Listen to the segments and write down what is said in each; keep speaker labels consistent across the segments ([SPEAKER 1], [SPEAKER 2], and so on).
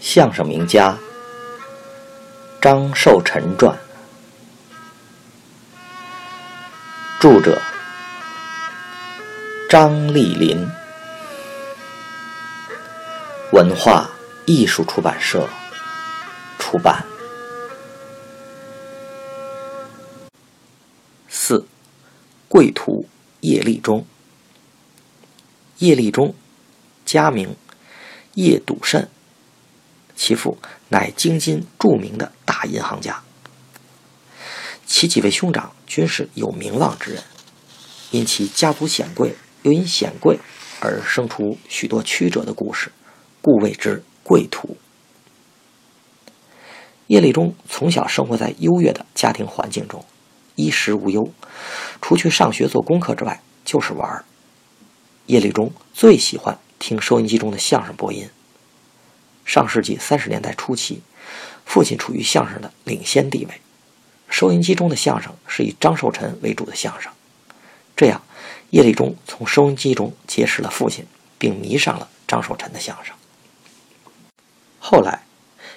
[SPEAKER 1] 相声名家张寿臣传，著者张丽林，文化艺术出版社出版。四，贵徒叶立中。叶立中，家名叶笃慎。其父乃京津著名的大银行家，其几位兄长均是有名望之人，因其家族显贵，又因显贵而生出许多曲折的故事，故谓之贵徒。叶立忠从小生活在优越的家庭环境中，衣食无忧，除去上学做功课之外，就是玩儿。叶立忠最喜欢听收音机中的相声播音。上世纪三十年代初期，父亲处于相声的领先地位，收音机中的相声是以张寿臣为主的相声。这样，叶立中从收音机中结识了父亲，并迷上了张寿臣的相声。后来，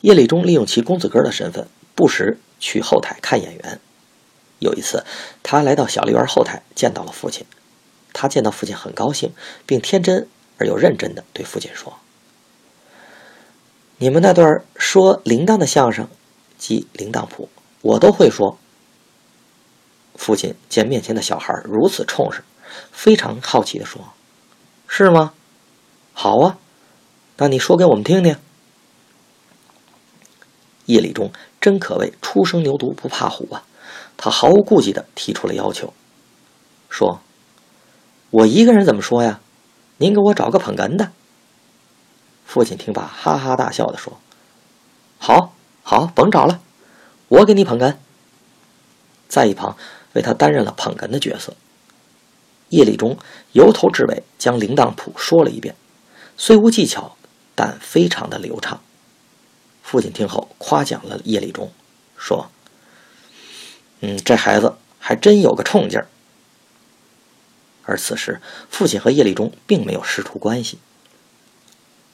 [SPEAKER 1] 叶立中利用其公子哥的身份，不时去后台看演员。有一次，他来到小梨园后台，见到了父亲。他见到父亲很高兴，并天真而又认真地对父亲说。你们那段说铃铛的相声，即铃铛谱，我都会说。父亲见面前的小孩如此冲实，非常好奇的说：“是吗？好啊，那你说给我们听听。”叶立中真可谓初生牛犊不怕虎啊！他毫无顾忌的提出了要求，说：“我一个人怎么说呀？您给我找个捧哏的。”父亲听罢，哈哈大笑的说：“好，好，甭找了，我给你捧哏。”在一旁为他担任了捧哏的角色。叶立中由头至尾将铃铛谱说了一遍，虽无技巧，但非常的流畅。父亲听后夸奖了叶立中，说：“嗯，这孩子还真有个冲劲儿。”而此时，父亲和叶立中并没有师徒关系。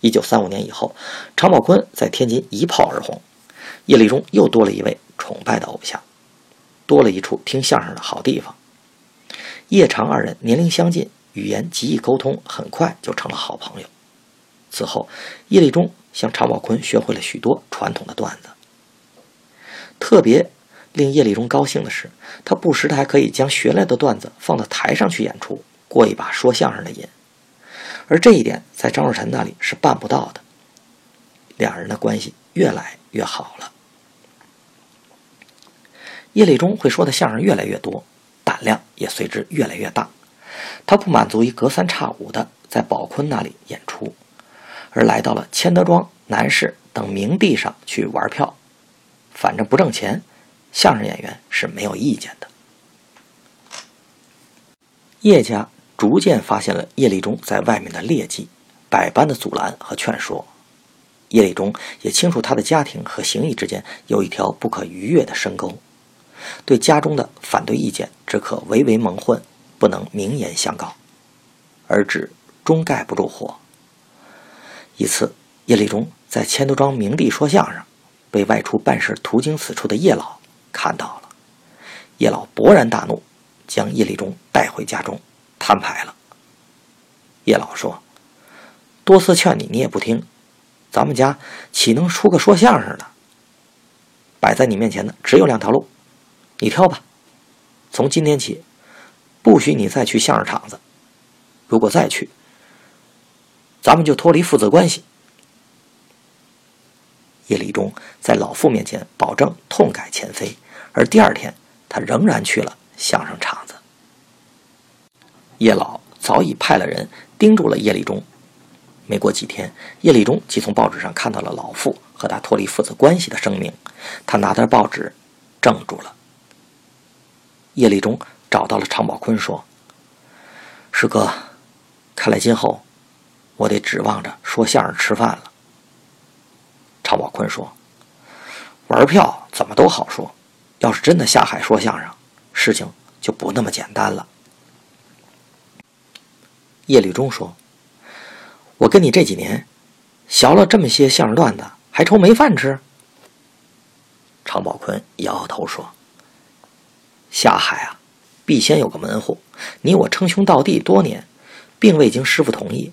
[SPEAKER 1] 一九三五年以后，常宝坤在天津一炮而红，叶立中又多了一位崇拜的偶像，多了一处听相声的好地方。叶常二人年龄相近，语言极易沟通，很快就成了好朋友。此后，叶立中向常宝坤学会了许多传统的段子。特别令叶立中高兴的是，他不时的还可以将学来的段子放到台上去演出，过一把说相声的瘾。而这一点在张若臣那里是办不到的，两人的关系越来越好了。叶立中会说的相声越来越多，胆量也随之越来越大。他不满足于隔三差五的在宝坤那里演出，而来到了千德庄、南市等名地上去玩票，反正不挣钱，相声演员是没有意见的。叶家。逐渐发现了叶立中在外面的劣迹，百般的阻拦和劝说。叶立中也清楚他的家庭和行医之间有一条不可逾越的深沟，对家中的反对意见只可唯唯蒙混，不能明言相告，而纸终盖不住火。一次，叶立忠在千头庄明地说相声，被外出办事途经此处的叶老看到了。叶老勃然大怒，将叶立忠带回家中。摊牌了。叶老说：“多次劝你，你也不听，咱们家岂能出个说相声的？摆在你面前的只有两条路，你挑吧。从今天起，不许你再去相声场子。如果再去，咱们就脱离父子关系。”叶立中在老父面前保证痛改前非，而第二天他仍然去了相声场。叶老早已派了人盯住了叶立中。没过几天，叶立中即从报纸上看到了老父和他脱离父子关系的声明。他拿着报纸，怔住了。叶立中找到了常宝坤，说：“师哥，看来今后我得指望着说相声吃饭了。”常宝坤说：“玩票怎么都好说，要是真的下海说相声，事情就不那么简单了。”叶立中说：“我跟你这几年学了这么些相声段子，还愁没饭吃？常宝坤摇摇头说：“下海啊，必先有个门户。你我称兄道弟多年，并未经师傅同意。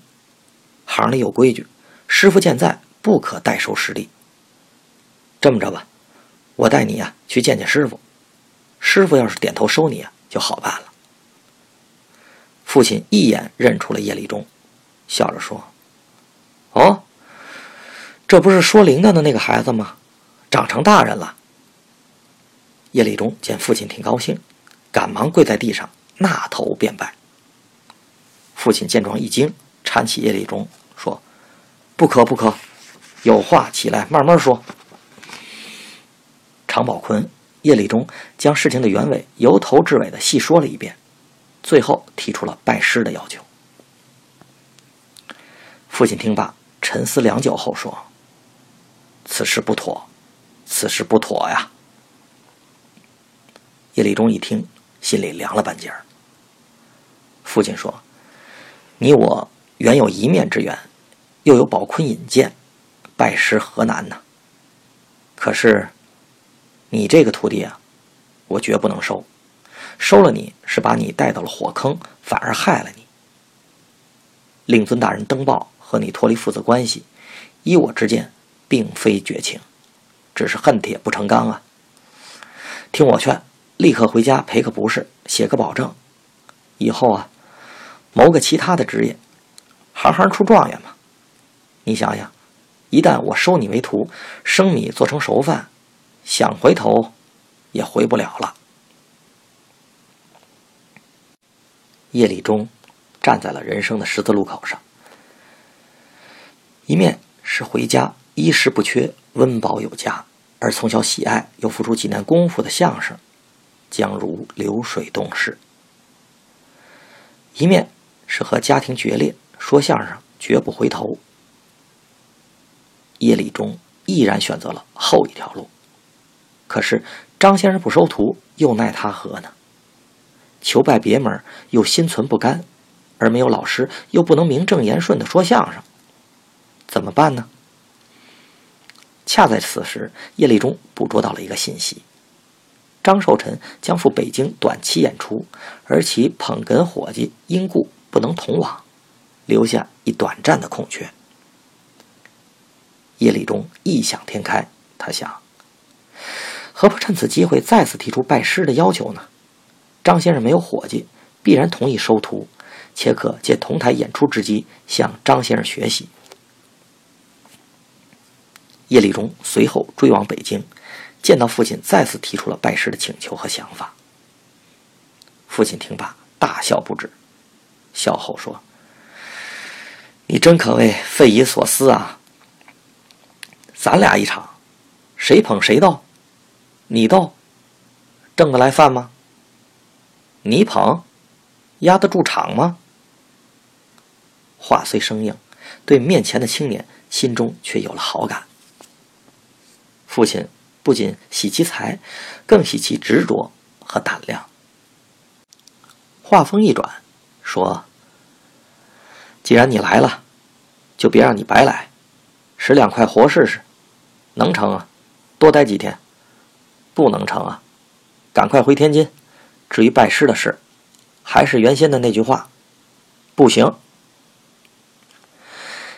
[SPEAKER 1] 行里有规矩，师傅健在，不可代收师弟。这么着吧，我带你呀去见见师傅。师傅要是点头收你啊，就好办了。”父亲一眼认出了叶立忠，笑着说：“哦，这不是说铃铛的那个孩子吗？长成大人了。”叶立忠见父亲挺高兴，赶忙跪在地上，纳头便拜。父亲见状一惊，搀起叶立忠说：“不可不可，有话起来慢慢说。”常宝坤、叶立忠将事情的原委由头至尾的细说了一遍。最后提出了拜师的要求。父亲听罢，沉思良久后说：“此事不妥，此事不妥呀。”叶立忠一听，心里凉了半截儿。父亲说：“你我原有一面之缘，又有宝坤引荐，拜师何难呢？可是，你这个徒弟啊，我绝不能收。”收了你是把你带到了火坑，反而害了你。令尊大人登报和你脱离父子关系，依我之见，并非绝情，只是恨铁不成钢啊。听我劝，立刻回家赔个不是，写个保证，以后啊，谋个其他的职业，行行出状元嘛。你想想，一旦我收你为徒，生米做成熟饭，想回头，也回不了了。叶立忠站在了人生的十字路口上，一面是回家衣食不缺、温饱有加，而从小喜爱又付出几年功夫的相声，将如流水动逝；一面是和家庭决裂，说相声绝不回头。叶立忠毅然选择了后一条路，可是张先生不收徒，又奈他何呢？求拜别门又心存不甘，而没有老师又不能名正言顺的说相声，怎么办呢？恰在此时，叶立忠捕捉到了一个信息：张寿臣将赴北京短期演出，而其捧哏伙计因故不能同往，留下一短暂的空缺。叶立忠异想天开，他想：何不趁此机会再次提出拜师的要求呢？张先生没有伙计，必然同意收徒，且可借同台演出之机向张先生学习。叶立忠随后追往北京，见到父亲，再次提出了拜师的请求和想法。父亲听罢，大笑不止，笑后说：“你真可谓匪夷所思啊！咱俩一场，谁捧谁斗？你斗，挣得来饭吗？”你捧，压得住场吗？话虽生硬，对面前的青年心中却有了好感。父亲不仅喜其才，更喜其执着和胆量。话锋一转，说：“既然你来了，就别让你白来，使两块活试试，能成啊，多待几天；不能成啊，赶快回天津。”至于拜师的事，还是原先的那句话，不行。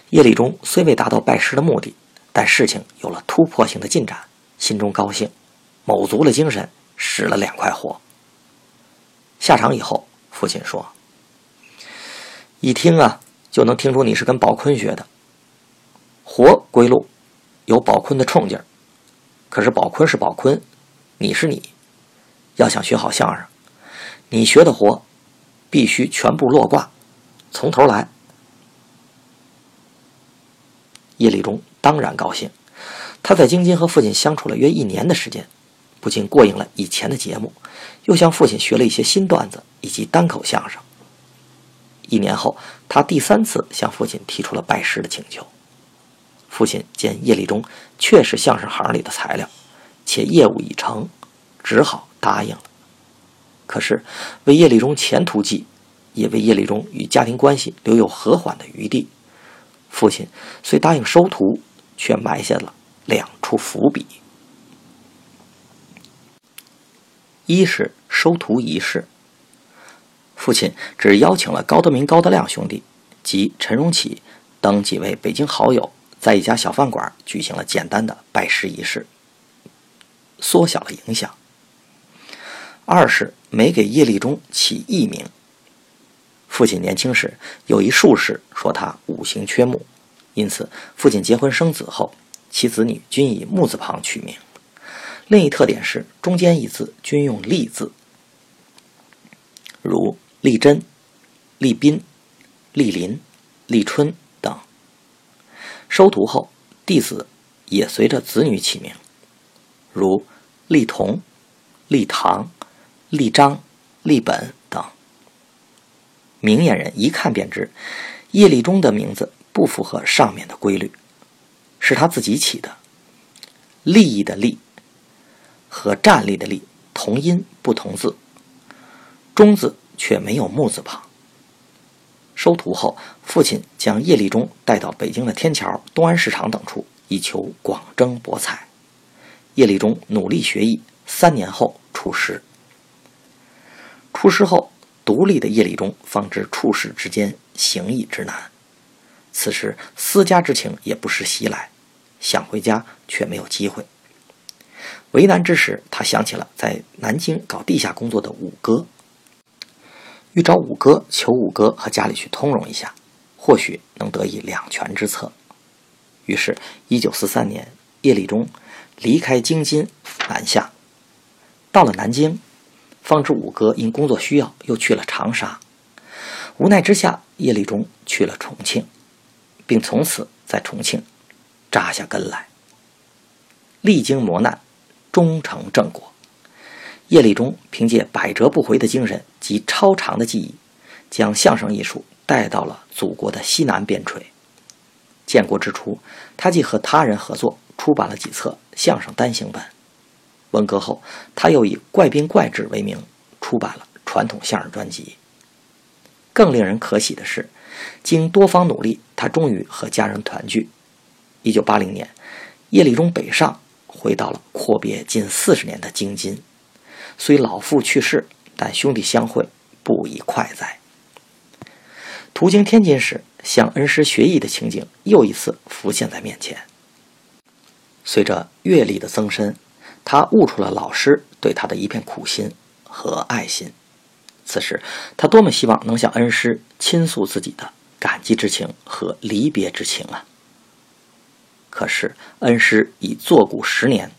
[SPEAKER 1] 叶立忠虽未达到拜师的目的，但事情有了突破性的进展，心中高兴，卯足了精神，使了两块活。下场以后，父亲说：“一听啊，就能听出你是跟宝坤学的。活归路，有宝坤的冲劲儿。可是宝坤是宝坤，你是你，要想学好相声。”你学的活，必须全部落挂，从头来。叶立忠当然高兴，他在京津和父亲相处了约一年的时间，不仅过瘾了以前的节目，又向父亲学了一些新段子以及单口相声。一年后，他第三次向父亲提出了拜师的请求。父亲见叶立忠确实相声行里的材料，且业务已成，只好答应了。可是，为叶立忠前途计，也为叶立忠与家庭关系留有和缓的余地。父亲虽答应收徒，却埋下了两处伏笔。一是收徒仪式，父亲只邀请了高德明、高德亮兄弟及陈荣启等几位北京好友，在一家小饭馆举行了简单的拜师仪式，缩小了影响。二是没给叶立忠起艺名。父亲年轻时有一术士说他五行缺木，因此父亲结婚生子后，其子女均以木字旁取名。另一特点是中间一字均用立字，如立真、立斌、立林、立春等。收徒后，弟子也随着子女起名，如立同、立堂、立章、立本等。明眼人一看便知，叶立忠的名字不符合上面的规律，是他自己起的。利益的利和站立的立同音不同字，中字却没有木字旁。收徒后，父亲将叶立忠带到北京的天桥、东安市场等处，以求广征博采。叶立忠努力学艺，三年后出师。出师后。独立的叶立中方知处世之间行义之难，此时思家之情也不时袭来，想回家却没有机会。为难之时，他想起了在南京搞地下工作的五哥，欲找五哥求五哥和家里去通融一下，或许能得以两全之策。于是，一九四三年，叶立忠离开京津南下，到了南京。方知五哥因工作需要又去了长沙，无奈之下，叶立忠去了重庆，并从此在重庆扎下根来。历经磨难，终成正果。叶立忠凭借百折不回的精神及超长的技艺，将相声艺术带到了祖国的西南边陲。建国之初，他既和他人合作出版了几册相声单行本。文革后，他又以怪病怪志为名出版了传统相声专辑。更令人可喜的是，经多方努力，他终于和家人团聚。一九八零年，叶立忠北上，回到了阔别近四十年的京津。虽老父去世，但兄弟相会不亦快哉。途经天津时，向恩师学艺的情景又一次浮现在面前。随着阅历的增深。他悟出了老师对他的一片苦心和爱心，此时他多么希望能向恩师倾诉自己的感激之情和离别之情啊！可是恩师已作古十年，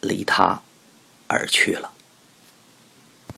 [SPEAKER 1] 离他而去了。